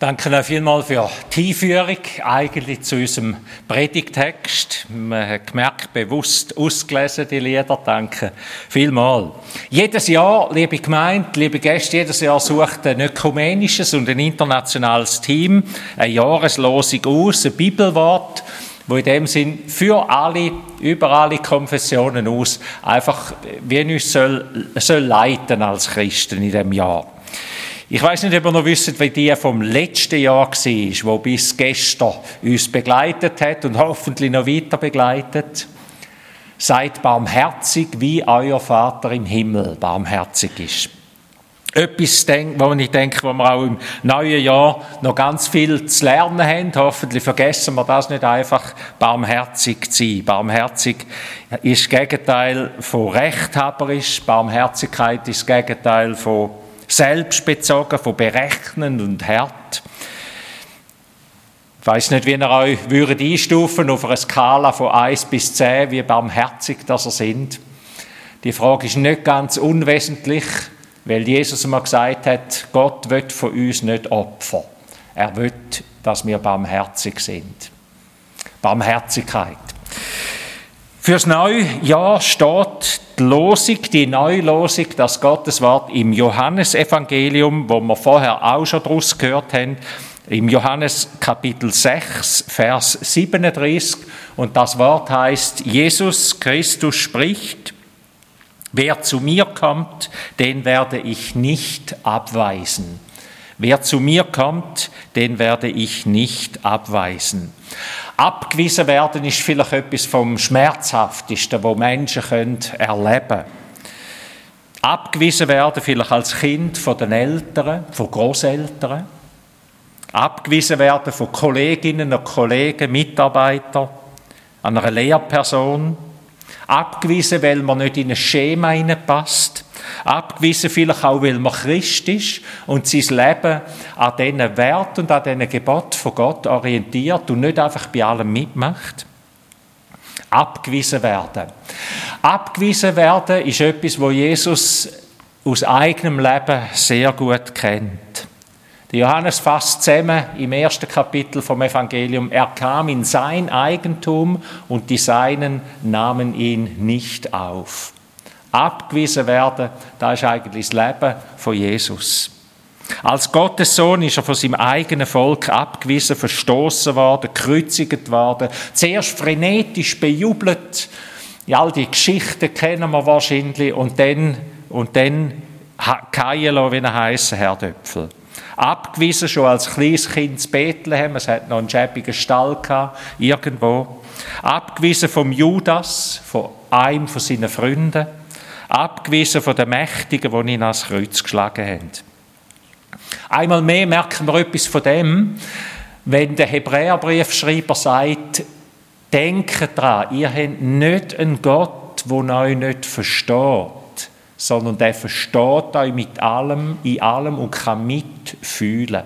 Danke noch vielmals für die Einführung eigentlich zu unserem Predigtext. Man hat gemerkt, bewusst ausgelesen, die Lieder. Danke vielmals. Jedes Jahr, liebe Gemeinde, liebe Gäste, jedes Jahr sucht ein ökumenisches und ein internationales Team eine Jahreslosung aus, ein Bibelwort, wo in dem Sinn für alle, über alle Konfessionen aus, einfach wie uns soll, soll leiten als Christen in dem Jahr. Ich weiß nicht, ob ihr noch wisst, wie die vom letzten Jahr war, wo bis gestern uns begleitet hat und hoffentlich noch weiter begleitet. Seid barmherzig, wie euer Vater im Himmel barmherzig ist. Etwas, wo ich denke, wo wir auch im neuen Jahr noch ganz viel zu lernen haben. Hoffentlich vergessen wir das nicht einfach, barmherzig zu sein. Barmherzig ist das Gegenteil von rechthaberisch. Barmherzigkeit ist das Gegenteil von selbstbezogen, von berechnend und hart. Ich weiß nicht, wie ihr euch würdet einstufen auf einer Skala von 1 bis 10, wie barmherzig das ihr sind. Die Frage ist nicht ganz unwesentlich, weil Jesus mal gesagt hat, Gott will von uns nicht Opfer. Er will, dass wir barmherzig sind. Barmherzigkeit. Fürs neue Jahr steht die Losung, die neue Losung, das Gotteswort im Johannesevangelium, wo wir vorher auch schon daraus gehört haben, im Johannes Kapitel 6, Vers 37. Und das Wort heißt, Jesus Christus spricht, wer zu mir kommt, den werde ich nicht abweisen. Wer zu mir kommt, den werde ich nicht abweisen. Abgewiesen werden ist vielleicht etwas vom Schmerzhaftesten, wo Menschen können erleben können. Abgewiesen werden vielleicht als Kind von den Eltern, von Großeltern. Abgewiesen werden von Kolleginnen und Kollegen, Mitarbeitern, einer Lehrperson. Abgewiesen, weil man nicht in ein Schema passt. Abgewiesen vielleicht auch, weil man Christ ist und sein Leben an diesen Wert und an diesen Gebot von Gott orientiert und nicht einfach bei allem mitmacht. Abgewiesen werden. Abgewiesen werden ist etwas, wo Jesus aus eigenem Leben sehr gut kennt. Der Johannes fasst zusammen im ersten Kapitel vom Evangelium, er kam in sein Eigentum und die Seinen nahmen ihn nicht auf abgewiesen werden, das ist eigentlich das Leben von Jesus. Als Gottes Sohn ist er von seinem eigenen Volk abgewiesen, verstoßen worden, gekreuzigt worden, zuerst frenetisch bejubelt. Ja, all die Geschichten kennen wir wahrscheinlich und dann, und dann Kailo, wie er heisst, Herr Döpfel. Abgewiesen schon als kleines Kind zu Bethlehem, es hat noch einen schäbigen Stall gehabt, irgendwo. Abgewiesen vom Judas, von einem von seinen Freunden abgewiesen von den Mächtigen, die ihn ans Kreuz geschlagen haben. Einmal mehr merken wir etwas von dem, wenn der Hebräerbriefschreiber sagt, denkt daran, ihr habt nicht einen Gott, der euch nicht versteht, sondern der versteht euch mit allem, in allem und kann mitfühlen.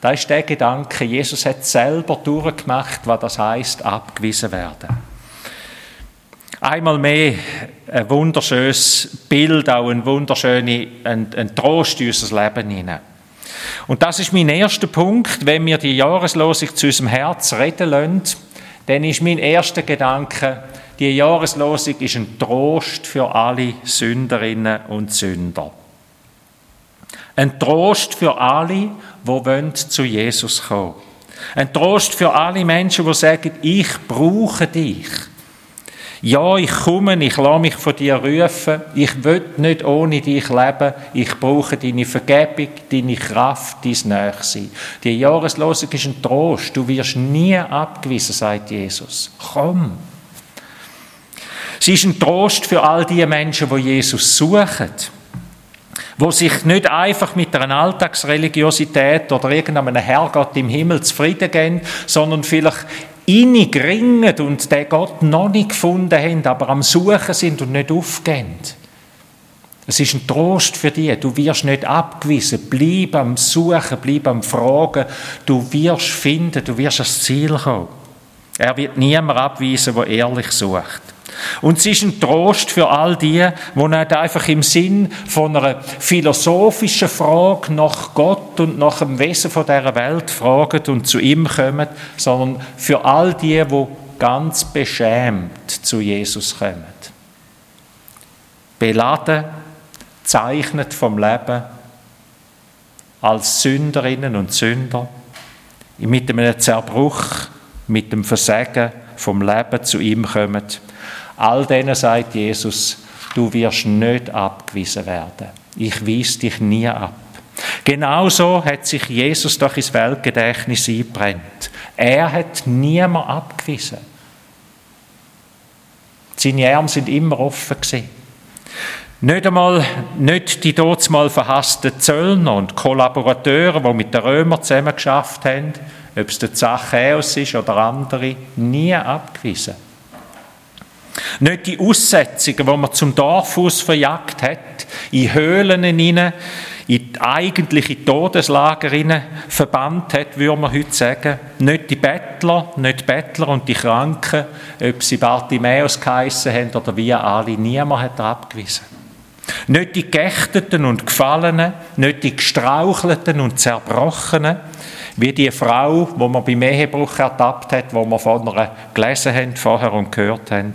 Da ist der Gedanke, Jesus hat selber durchgemacht, was das heißt, abgewiesen werden. Einmal mehr ein wunderschönes Bild, auch ein wunderschöner ein, ein Trost in unser Leben hinein. Und das ist mein erster Punkt, wenn wir die Jahreslosung zu unserem Herz reden lassen, dann ist mein erster Gedanke, die Jahreslosung ist ein Trost für alle Sünderinnen und Sünder. Ein Trost für alle, die zu Jesus kommen Ein Trost für alle Menschen, die sagen, ich brauche dich. Ja, ich komme, ich lasse mich von dir rufen. Ich will nicht ohne dich leben. Ich brauche deine Vergebung, deine Kraft, dein Nächsein. Die Jahreslosung ist ein Trost. Du wirst nie abgewiesen, sagt Jesus. Komm. Sie ist ein Trost für all die Menschen, die Jesus suchen wo sich nicht einfach mit einer Alltagsreligiosität oder irgendeinem Herrgott im Himmel zufrieden geben, sondern vielleicht innig ringen und den Gott noch nicht gefunden haben, aber am Suchen sind und nicht aufgehen. Es ist ein Trost für dich. Du wirst nicht abgewiesen. Bleib am Suchen, bleib am Fragen. Du wirst finden, du wirst ans Ziel kommen. Er wird niemand abweisen, der ehrlich sucht. Und es ist ein Trost für all die, die nicht einfach im Sinn von einer philosophischen Frage nach Gott und nach dem Wesen von dieser Welt fragen und zu ihm kommen, sondern für all die, die ganz beschämt zu Jesus kommen. Beladen, zeichnet vom Leben als Sünderinnen und Sünder, mit einem Zerbruch, mit dem Versagen vom Leben zu ihm kommen. All denen sagt Jesus, du wirst nicht abgewiesen werden. Ich weise dich nie ab. Genauso hat sich Jesus doch ins Weltgedächtnis eingebrennt. Er hat niemand abgewiesen. Seine Arme sind immer offen gewesen. Nicht einmal nicht die mal verhassten Zöllner und Kollaborateure, die mit den Römern zusammen geschafft haben, ob es der Zachäus ist oder andere, nie abgewiesen. Nicht die Aussetzungen, die man zum Dorfhaus verjagt hat, in Höhlen hinein, in eigentliche Todeslager hinein verbannt hat, würde man heute sagen. Nicht die Bettler, nicht die Bettler und die Kranken, ob sie Bartimäus geheissen haben oder wie alle, niemand hat abgewiesen. Nicht die Geächteten und Gefallenen, nicht die Gestrauchelten und Zerbrochenen, wie die Frau, wo man beim Ehebruch ertappt hat, wo wir von einer gelesen haben vorher und gehört haben.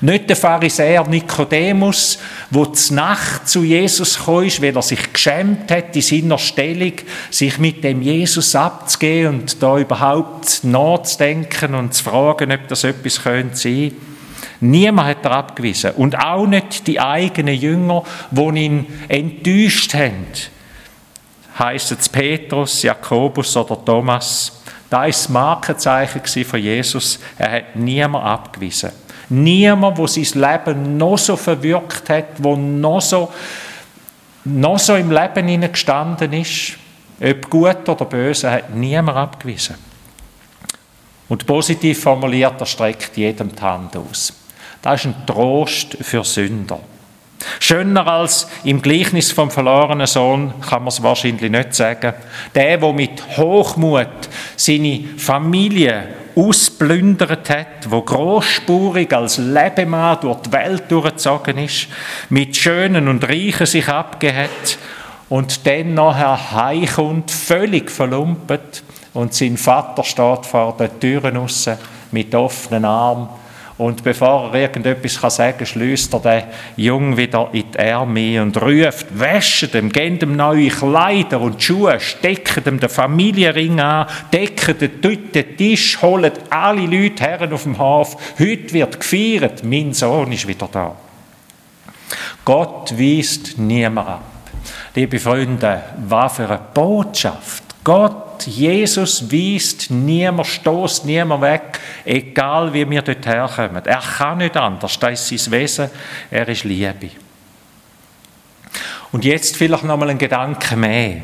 Nicht der Pharisäer Nikodemus, wo zur Nacht zu Jesus kam, weil er sich geschämt hat in seiner Stellung, sich mit dem Jesus abzugeben und da überhaupt nachzudenken und zu fragen, ob das etwas könnte sein. Niemand hat er abgewiesen. Und auch nicht die eigenen Jünger, die ihn enttäuscht haben heisst es Petrus, Jakobus oder Thomas. Da war das Markenzeichen von Jesus. Er hat niemand abgewiesen. Niemand, der sein Leben noch so verwirkt hat, wo noch so, noch so im Leben gestanden ist, ob gut oder böse, hat niemand abgewiesen. Und positiv formuliert, er streckt jedem die Hand aus. Das ist ein Trost für Sünder. Schöner als im Gleichnis vom verlorenen Sohn kann man es wahrscheinlich nicht sagen. Der, der mit Hochmut seine Familie ausplündert hat, wo großspurig als Lebemann durch die Welt durchgezogen ist, mit Schönen und Reichen sich abgehat und dann nachher heimkommt, völlig verlumpet und sein Vater steht vor den Türen raus mit offenen Armen und bevor er irgendetwas kann sagen kann, schließt er den Jungen wieder in die Ärmel und ruft, wäscht ihm, gebt ihm neue Kleider und Schuhe, steckt ihm den Familienring an, deckt den Tisch, holt alle Leute her auf dem Hof. Heute wird gefeiert, mein Sohn ist wieder da. Gott weist niemand ab. Liebe Freunde, was für eine Botschaft. Gott Jesus weist niemand, stoßt niemand weg, egal wie wir dort herkommen. Er kann nicht anders, das ist sein Wesen, er ist Liebe. Und jetzt vielleicht noch mal ein Gedanke mehr.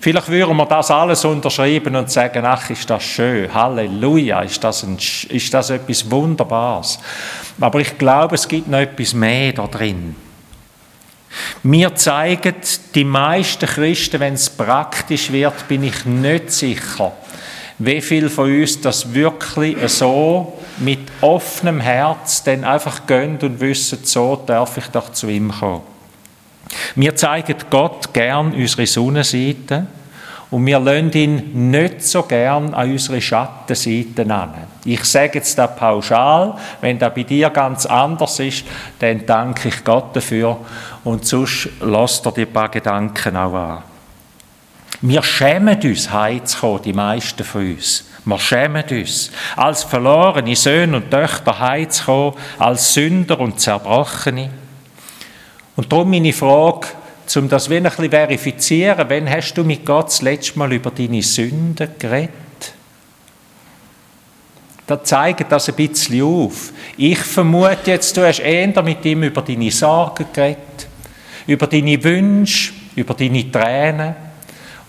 Vielleicht würden wir das alles unterschreiben und sagen, ach, ist das schön, Halleluja, ist das, ein, ist das etwas Wunderbares. Aber ich glaube, es gibt noch etwas mehr da drin. Mir zeigen die meisten Christen, wenn es praktisch wird, bin ich nicht sicher, wie viel von uns das wirklich so mit offenem Herz dann einfach gönnt und wissen, so darf ich doch zu ihm kommen. Wir zeigen Gott gern unsere Sonnenseite und wir lassen ihn nicht so gern an unsere Schattenseiten an. Ich sage jetzt da pauschal, wenn das bei dir ganz anders ist, dann danke ich Gott dafür und sonst lasst er die paar Gedanken auch an. Wir schämen uns, heimzukommen, die meisten von uns. Wir schämen uns, als verlorene Söhne und Töchter heimzukommen, als Sünder und Zerbrochene. Und darum meine Frage, um das ein bisschen verifizieren, wann hast du mit Gott das letzte Mal über deine Sünden geredet? Da zeigt das ein bisschen auf. Ich vermute jetzt, du hast eher mit ihm über deine Sorgen geredet, über deine Wünsche, über deine Tränen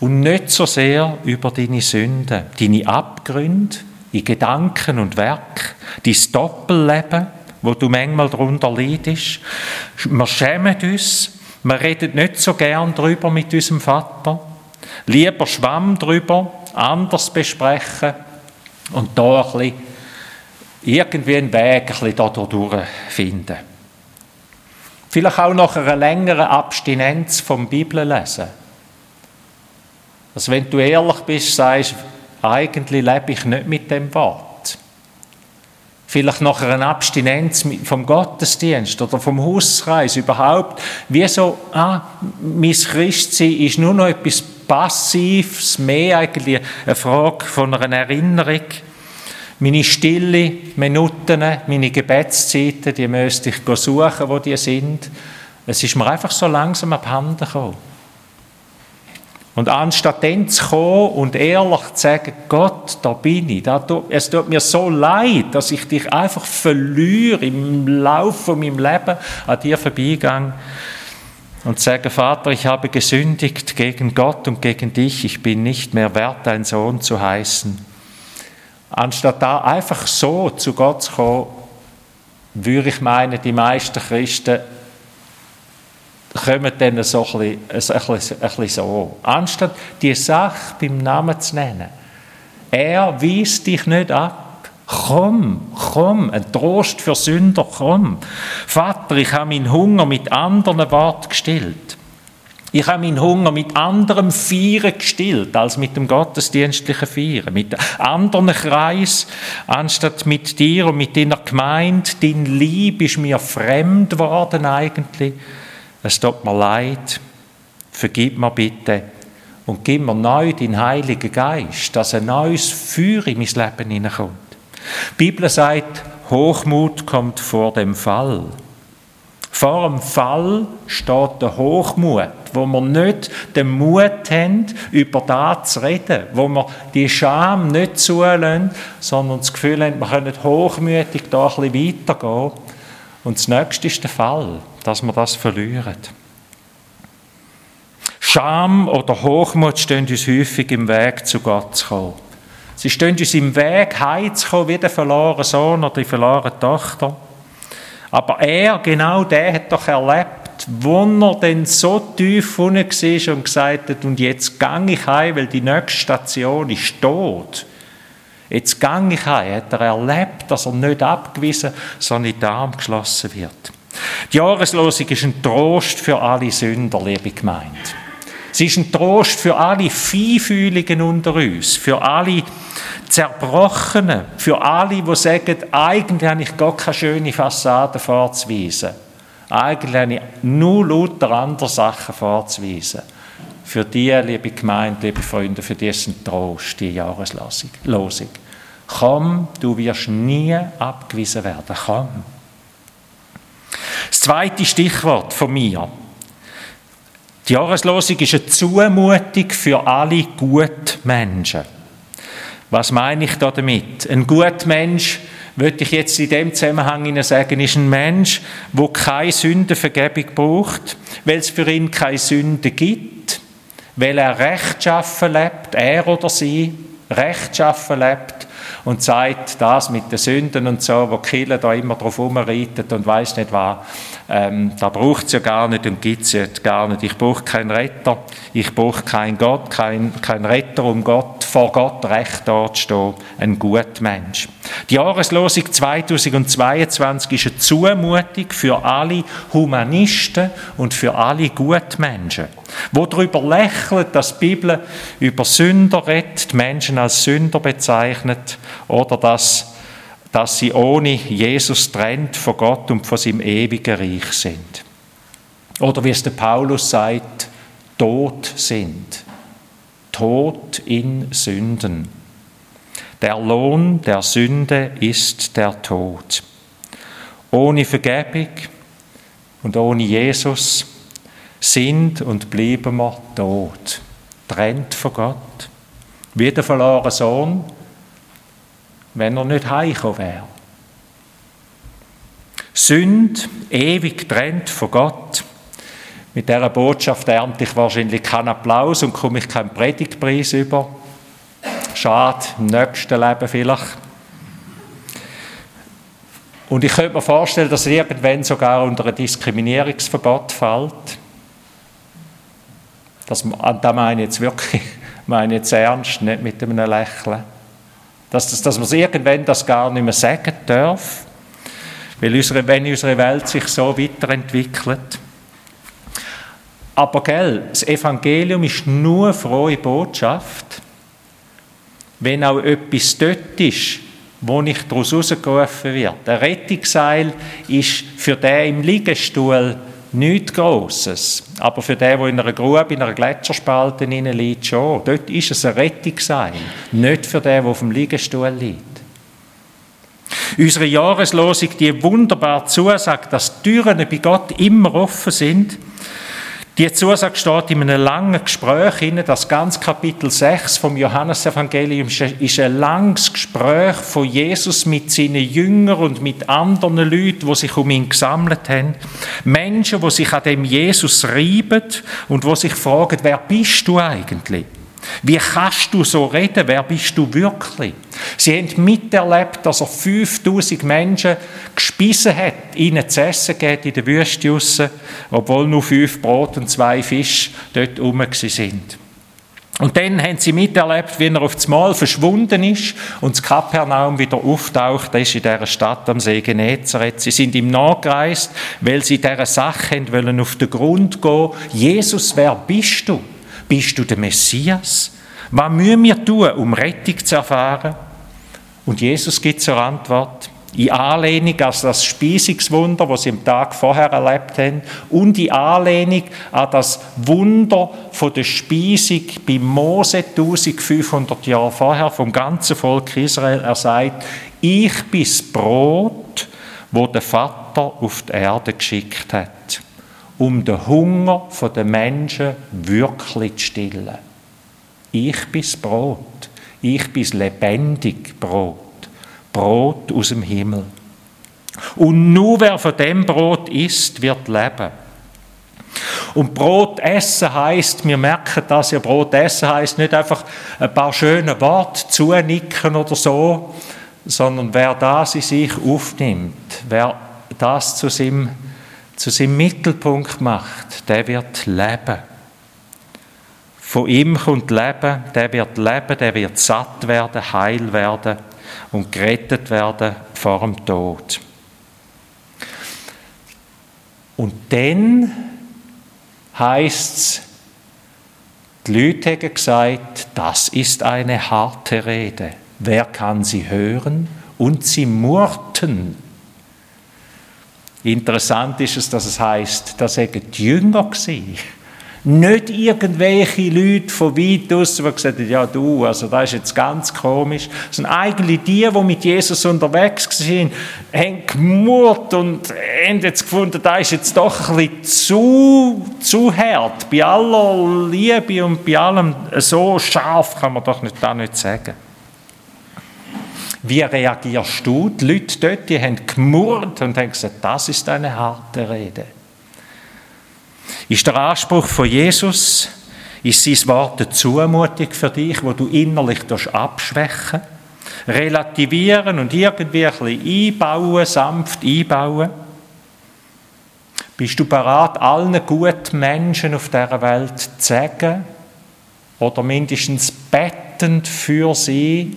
und nicht so sehr über deine Sünden, deine Abgründe in Gedanken und Werk, dein Doppelleben, wo du manchmal darunter leidest. Wir schämen uns, wir reden nicht so gern drüber mit unserem Vater. Lieber Schwamm drüber, anders besprechen und da ein bisschen irgendwie einen Weg ein bisschen da finden. Vielleicht auch nach einer längeren Abstinenz vom Bibellesen. Also wenn du ehrlich bist, sagst, eigentlich lebe ich nicht mit dem Wort. Vielleicht nach einer Abstinenz vom Gottesdienst oder vom Hauskreis überhaupt. Wie so, ah, mein Christsein ist nur noch etwas Passives, mehr eigentlich eine Frage von einer Erinnerung. Meine stille Minuten, meine Gebetszeiten, die müsste ich suchen, wo die sind. Es ist mir einfach so langsam abhanden gekommen. Und anstatt dann zu kommen und ehrlich zu sagen, Gott, da bin ich, es tut mir so leid, dass ich dich einfach verliere im Laufe von meinem Leben an dir vorbeigehe und sage, Vater, ich habe gesündigt gegen Gott und gegen dich, ich bin nicht mehr wert, dein Sohn zu heißen. Anstatt da einfach so zu Gott zu kommen, würde ich meinen, die meisten Christen kommen dann so ein bisschen, ein, bisschen, ein bisschen so. Anstatt die Sache beim Namen zu nennen. Er weist dich nicht ab. Komm, komm, ein Trost für Sünder, komm. Vater, ich habe meinen Hunger mit anderen Worten gestillt. Ich habe meinen Hunger mit anderem Feiern gestillt, als mit dem gottesdienstlichen Feiern. Mit anderen Kreis, anstatt mit dir und mit deiner Gemeinde. Dein Lieb ist mir fremd geworden eigentlich es tut mir leid, vergib mir bitte und gib mir neu den Heiligen Geist, dass ein neues Feuer in mein Leben hineinkommt. Die Bibel sagt, Hochmut kommt vor dem Fall. Vor dem Fall steht der Hochmut, wo wir nicht den Mut haben, über das zu reden, wo wir die Scham nicht zulassen, sondern das Gefühl haben, wir können hochmütig da ein weitergehen. Und das nächste ist der Fall dass wir das verlieren. Scham oder Hochmut stehen uns häufig im Weg, zu Gott zu kommen. Sie stehen uns im Weg, heimzukommen, wie der verlorene Sohn oder die verlorene Tochter. Aber er, genau der, hat doch erlebt, wo er denn so tief unten war und gesagt hat, und jetzt gang ich heim, weil die nächste Station ist tot. Jetzt gang ich heim. Hat er erlebt, dass er nicht abgewiesen, sondern in den Arm geschlossen wird. Die Jahreslosung ist ein Trost für alle Sünder, liebe Gemeinde. Sie ist ein Trost für alle Feinfühligen unter uns, für alle Zerbrochenen, für alle, die sagen, eigentlich habe ich gar keine schöne Fassade vorzuweisen. Eigentlich habe ich nur lauter andere Sachen vorzuweisen. Für die, liebe Gemeinde, liebe Freunde, für ein Trost, die Jahreslosung. Komm, du wirst nie abgewiesen werden. Komm. Das zweite Stichwort von mir. Die Jahreslosung ist eine Zumutung für alle Gutmenschen. Was meine ich da damit? Ein Gutmensch, würde ich jetzt in dem Zusammenhang sagen, ist ein Mensch, der keine Sündenvergebung braucht, weil es für ihn keine Sünde gibt, weil er rechtschaffen lebt, er oder sie rechtschaffen lebt und sagt, das mit den Sünden und so, wo Kille da immer drauf rumreitet und weiß nicht was, ähm, da braucht es ja gar nicht und gibt es ja gar nicht. Ich brauche keinen Retter, ich brauche keinen Gott, keinen kein Retter, um Gott, vor Gott recht dort stehen, ein guter Mensch. Die Jahreslosung 2022 ist eine Zumutung für alle Humanisten und für alle Gutmenschen, wo darüber lächeln, dass die Bibel über Sünder redet, die Menschen als Sünder bezeichnet oder dass, dass sie ohne Jesus trennt von Gott und von seinem ewigen Reich sind. Oder wie es der Paulus sagt, tot sind. Tot in Sünden. Der Lohn der Sünde ist der Tod. Ohne Vergebung und ohne Jesus sind und bleiben wir tot, trennt von Gott. Wie der verlorene Sohn, wenn er nicht heimgekommen wäre. Sünd, ewig trennt von Gott. Mit dieser Botschaft ernte ich wahrscheinlich keinen Applaus und komme ich keinen Predigtpreis über. Schade, im nächsten Leben vielleicht. Und ich könnte mir vorstellen, dass er irgendwann sogar unter ein Diskriminierungsverbot fällt. Das, das meine ich jetzt wirklich, meine ich jetzt ernst, nicht mit einem Lächeln Dass, dass, dass man irgendwann das gar nicht mehr sagen darf, weil unsere, wenn unsere Welt sich so weiterentwickelt. Aber gell, das Evangelium ist nur frohe Botschaft, wenn auch etwas dort ist, wo nicht daraus herausgerufen wird. Der Rettungsseil ist für den im Liegestuhl nichts Grosses. Aber für den, der in einer Grube, in einer Gletscherspalte liegt, schon. Dort ist es ein Rettungsseil. Nicht für den, der auf dem Liegestuhl liegt. Unsere Jahreslosung, die wunderbar zusagt, dass Türen bei Gott immer offen sind, die Zusage steht in einem langen Gespräch, das ganze Kapitel 6 vom Johannesevangelium ist ein langes Gespräch von Jesus mit seinen Jüngern und mit anderen Leuten, die sich um ihn gesammelt haben. Menschen, die sich an dem Jesus reiben und die sich fragen, wer bist du eigentlich? Wie kannst du so reden? Wer bist du wirklich? Sie haben miterlebt, dass er 5000 Menschen gespissen hat, ihnen zu essen geht in der Wüste raus, obwohl nur fünf Brot und zwei Fisch dort rum sind. Und dann haben sie miterlebt, wie er auf das Mal verschwunden ist und das Kapernaum wieder auftaucht. Das ist in dieser Stadt am See Genezareth. Sie sind ihm nachgereist, weil sie dieser Sache wollen auf den Grund gehen. Jesus, wer bist du? Bist du der Messias? Was müssen wir tun, um Rettung zu erfahren? Und Jesus gibt zur Antwort, in Anlehnung an das Speisungswunder, das sie am Tag vorher erlebt haben, und in Anlehnung an das Wunder von der Speisung bei Mose 1500 Jahre vorher vom ganzen Volk Israel. Er sagt, ich bin das Brot, wo der Vater auf die Erde geschickt hat um den Hunger der Menschen wirklich zu stillen. Ich bin das Brot. Ich bin das lebendige Brot. Brot aus dem Himmel. Und nur wer von dem Brot isst, wird leben. Und Brot essen heißt, wir merken das ja, Brot essen heißt nicht einfach ein paar schöne Worte zunicken oder so, sondern wer das in sich aufnimmt, wer das zu seinem zu seinem Mittelpunkt macht, der wird leben. Von ihm kommt Leben, der wird leben, der wird satt werden, heil werden und gerettet werden vor dem Tod. Und dann heißt es, die Leute haben gesagt, das ist eine harte Rede. Wer kann sie hören? Und sie murrten Interessant ist es, dass es heißt, da sagen die Jünger gewesen. Nicht irgendwelche Leute von weit aus, die gesagt haben, ja du, also das ist jetzt ganz komisch, sondern eigentlich die, die mit Jesus unterwegs waren, haben gemurrt und haben jetzt gefunden, das ist jetzt doch ein bisschen zu, zu hart. Bei aller Liebe und bei allem so scharf kann man doch nicht, da nicht sagen. Wie reagierst du? Die Leute dort, die haben gemurrt und haben gesagt, das ist eine harte Rede. Ist der Anspruch von Jesus, ist sein Wort eine Zumutung für dich, wo du innerlich abschwächen relativieren und irgendwie ein bisschen einbauen, sanft einbauen? Bist du bereit, allen guten Menschen auf dieser Welt zu sagen oder mindestens bettend für sie,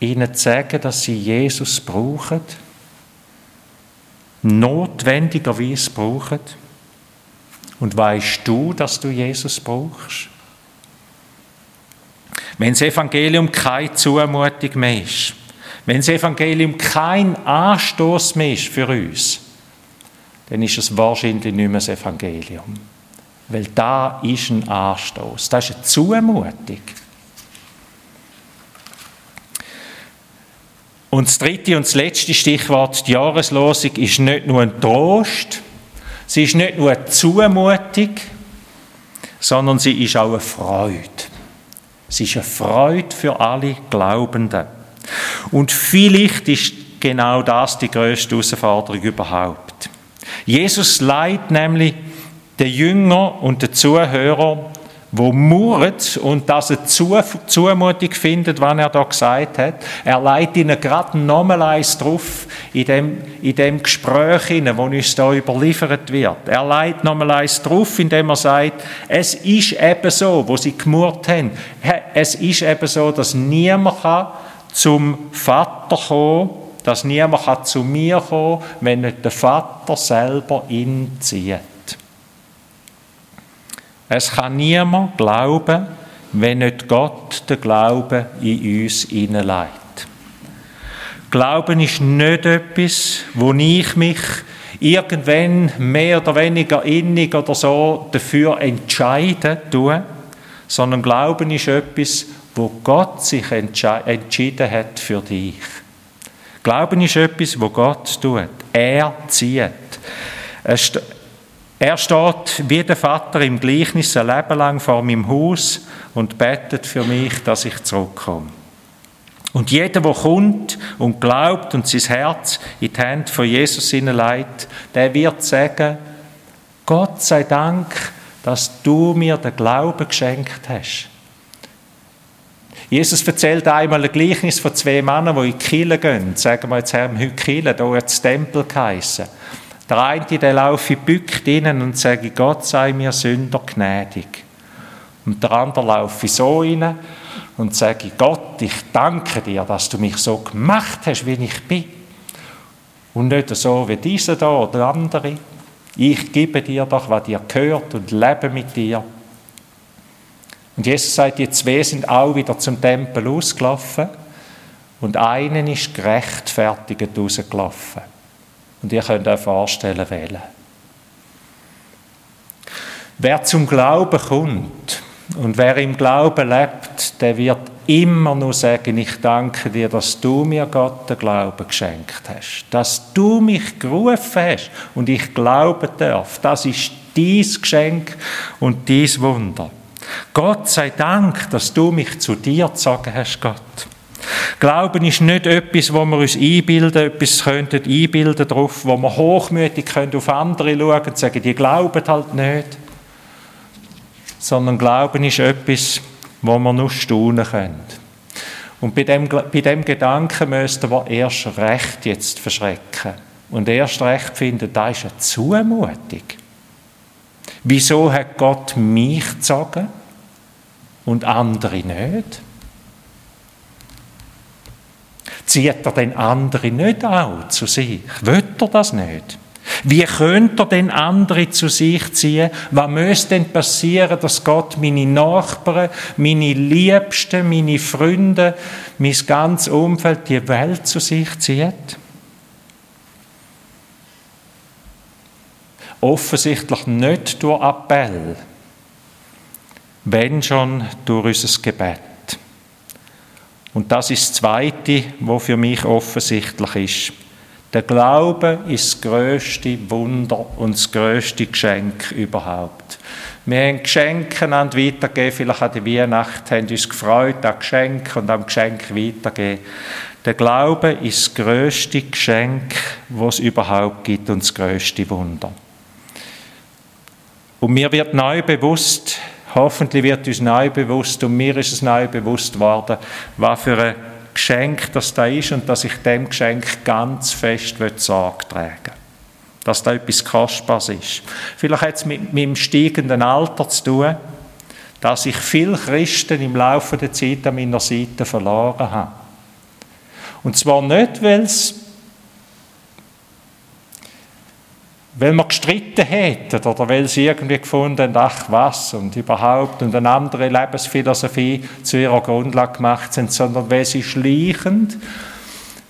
ihnen zu sagen, dass sie Jesus brauchen, notwendigerweise brauchen. Und weißt du, dass du Jesus brauchst? Wenn das Evangelium keine Zumutung mehr ist, wenn das Evangelium kein Anstoß mehr ist für uns, dann ist es wahrscheinlich nicht mehr das Evangelium. Weil da ist ein Anstoß, das ist eine Zumutung. Und das dritte und das letzte Stichwort, die Jahreslosung, ist nicht nur ein Trost, sie ist nicht nur eine Zumutung, sondern sie ist auch eine Freude. Sie ist eine Freude für alle Glaubenden. Und vielleicht ist genau das die größte Herausforderung überhaupt. Jesus leitet nämlich den Jünger und den Zuhörer wo murrt und das eine Zumutung findet, was er da gesagt hat. Er leitet ihnen gerade nochmal eins drauf in dem, in dem Gespräch, das uns da überliefert wird. Er leitet nochmal eins drauf, indem er sagt, es ist eben so, wo sie gemurrt haben, es ist eben so, dass niemand kann zum Vater kommen, dass niemand zu mir kommen kann, wenn nicht der Vater selber ihn zieht. Es kann niemand glauben, wenn nicht Gott den Glauben in uns hineinlegt. Glauben ist nicht etwas, wo ich mich irgendwann mehr oder weniger innig oder so dafür entscheiden tue, sondern Glauben ist etwas, wo Gott sich entschieden hat für dich. Glauben ist etwas, wo Gott tut. Er zieht. Er steht wie der Vater im Gleichnis ein Leben lang vor meinem Haus und betet für mich, dass ich zurückkomme. Und jeder, der kommt und glaubt und sein Herz in die Hände von Jesus hineinlegt, der wird sagen, Gott sei Dank, dass du mir den Glauben geschenkt hast. Jesus erzählt einmal ein Gleichnis von zwei Männern, die in die Kirche gehen. Sagen wir jetzt, haben heute Kirche, da hat es Tempel geheissen. Der eine, der laufe bückt innen und sage, Gott sei mir Sünder gnädig. Und der andere laufe so rein und sage, Gott, ich danke dir, dass du mich so gemacht hast, wie ich bin. Und nicht so wie dieser da oder andere. Ich gebe dir doch, was dir gehört und lebe mit dir. Und Jesus sagt, die zwei sind auch wieder zum Tempel ausgelaufen und einen ist gerechtfertigt rausgelaufen. Und ihr könnt euch vorstellen, wählen. Wer zum Glauben kommt und wer im Glauben lebt, der wird immer nur sagen, ich danke dir, dass du mir Gott den Glauben geschenkt hast, dass du mich gerufen hast und ich glauben darf. Das ist dies Geschenk und dies Wunder. Gott sei Dank, dass du mich zu dir gezogen hast, Gott. Glauben ist nicht etwas, wo wir uns einbilden, etwas könnten einbilden darauf, wo wir hochmütig können auf andere schauen und sagen, die glauben halt nicht. Sondern Glauben ist etwas, wo wir nur staunen können. Und bei dem, bei dem Gedanken müssten wir erst recht jetzt verschrecken. Und erst recht finden, das ist eine Zumutung. Wieso hat Gott mich gezogen und andere nicht? Zieht er den anderen nicht auch zu sich? Will er das nicht? Wie könnte er den anderen zu sich ziehen? Was müsste denn passieren, dass Gott meine Nachbarn, meine Liebsten, meine Freunde, mein ganzes Umfeld, die Welt zu sich zieht? Offensichtlich nicht durch Appell, wenn schon durch unser Gebet. Und das ist das Zweite, was für mich offensichtlich ist. Der Glaube ist das grösste Wunder und das grösste Geschenk überhaupt. Wir haben Geschenke an weitergegeben, vielleicht an der Weihnacht, haben uns gefreut an Geschenk und am Geschenk weitergeben. Der Glaube ist das grösste Geschenk, was es überhaupt gibt und das grösste Wunder. Und mir wird neu bewusst, Hoffentlich wird uns neu bewusst, und mir ist es neu bewusst worden, was für ein Geschenk das da ist und dass ich dem Geschenk ganz fest Sorge tragen Dass da etwas Kostbares ist. Vielleicht hat es mit meinem steigenden Alter zu tun, dass ich viele Christen im Laufe der Zeit an meiner Seite verloren habe. Und zwar nicht, weil es weil wir gestritten hätten oder? Weil sie irgendwie gefunden haben, ach was? Und überhaupt. Und eine andere Lebensphilosophie zu ihrer Grundlage gemacht sind, sondern weil sie schleichend,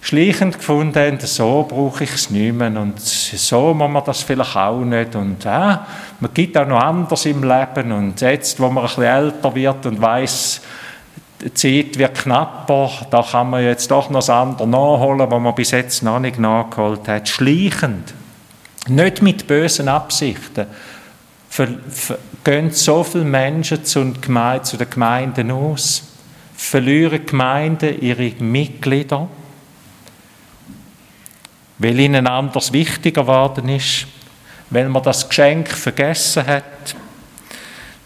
schleichend gefunden haben, so brauche ich es nicht mehr. Und so muss man das vielleicht auch nicht. Und äh, man gibt auch noch anders im Leben. Und jetzt, wo man ein bisschen älter wird und weiß, die Zeit wird knapper, da kann man jetzt doch noch das andere nachholen, was man bis jetzt noch nicht nachgeholt hat, schleichend nicht mit bösen Absichten. Gehen so viele Menschen zu, den Gemeinden aus, verlieren Gemeinden ihre Mitglieder, weil ihnen anders wichtiger geworden ist, weil man das Geschenk vergessen hat,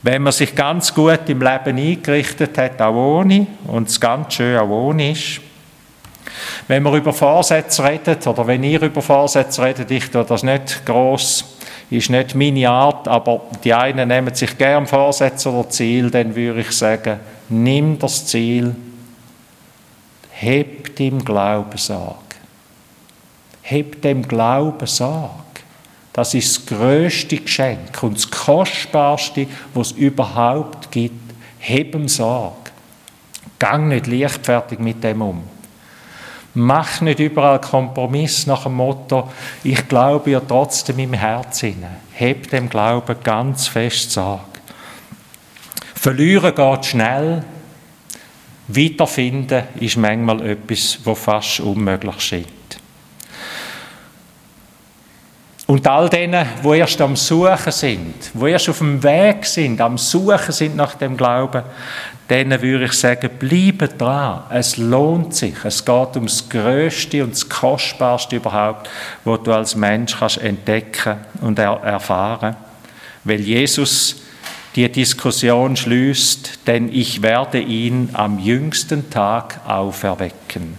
wenn man sich ganz gut im Leben eingerichtet hat, auch ohne, und es ganz schön auch ohne ist. Wenn wir über Vorsätze reden, oder wenn ihr über Vorsätze redet, ich tue das nicht gross, ist nicht meine Art, aber die einen nehmen sich gern Vorsätze oder Ziel, dann würde ich sagen, nimm das Ziel, heb dem Glauben Sorge. Heb dem Glauben Sorge. Das ist das größte Geschenk und das kostbarste, was es überhaupt gibt. Heb ihm Sorge. Gang nicht leichtfertig mit dem um. Mach nicht überall Kompromiss nach dem Motto, ich glaube ja trotzdem im Herzen. Heb dem Glauben ganz fest Sorge. Verlieren geht schnell. Wiederfinden ist manchmal etwas, was fast unmöglich scheint. Und all denen, wo erst am Suchen sind, wo erst auf dem Weg sind, am Suchen sind nach dem Glauben, denen würde ich sagen, bleibe dran. Es lohnt sich. Es geht um das Größte und das Kostbarste überhaupt, was du als Mensch kannst entdecken und er erfahren. Weil Jesus die Diskussion schließt, denn ich werde ihn am jüngsten Tag auferwecken.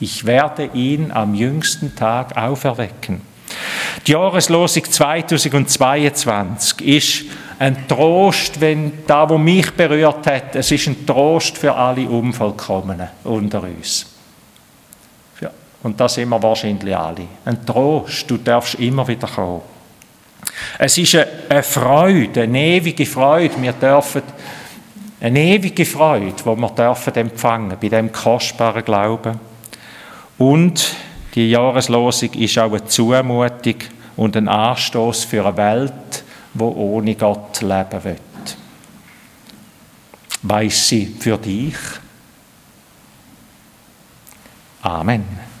Ich werde ihn am jüngsten Tag auferwecken. Die Jahreslosung 2022 ist ein Trost, wenn da, wo mich berührt hat, es ist ein Trost für alle Unvollkommenen unter uns. Und da sind wir wahrscheinlich alle. Ein Trost, du darfst immer wieder kommen. Es ist eine Freude, eine ewige Freude. Wir dürfen eine ewige Freude, die wir dürfen empfangen bei dem kostbaren Glauben. Und die Jahreslosung ist auch eine Zumutung und ein Anstoß für eine Welt, wo ohne Gott leben wird. Weiß sie für dich? Amen.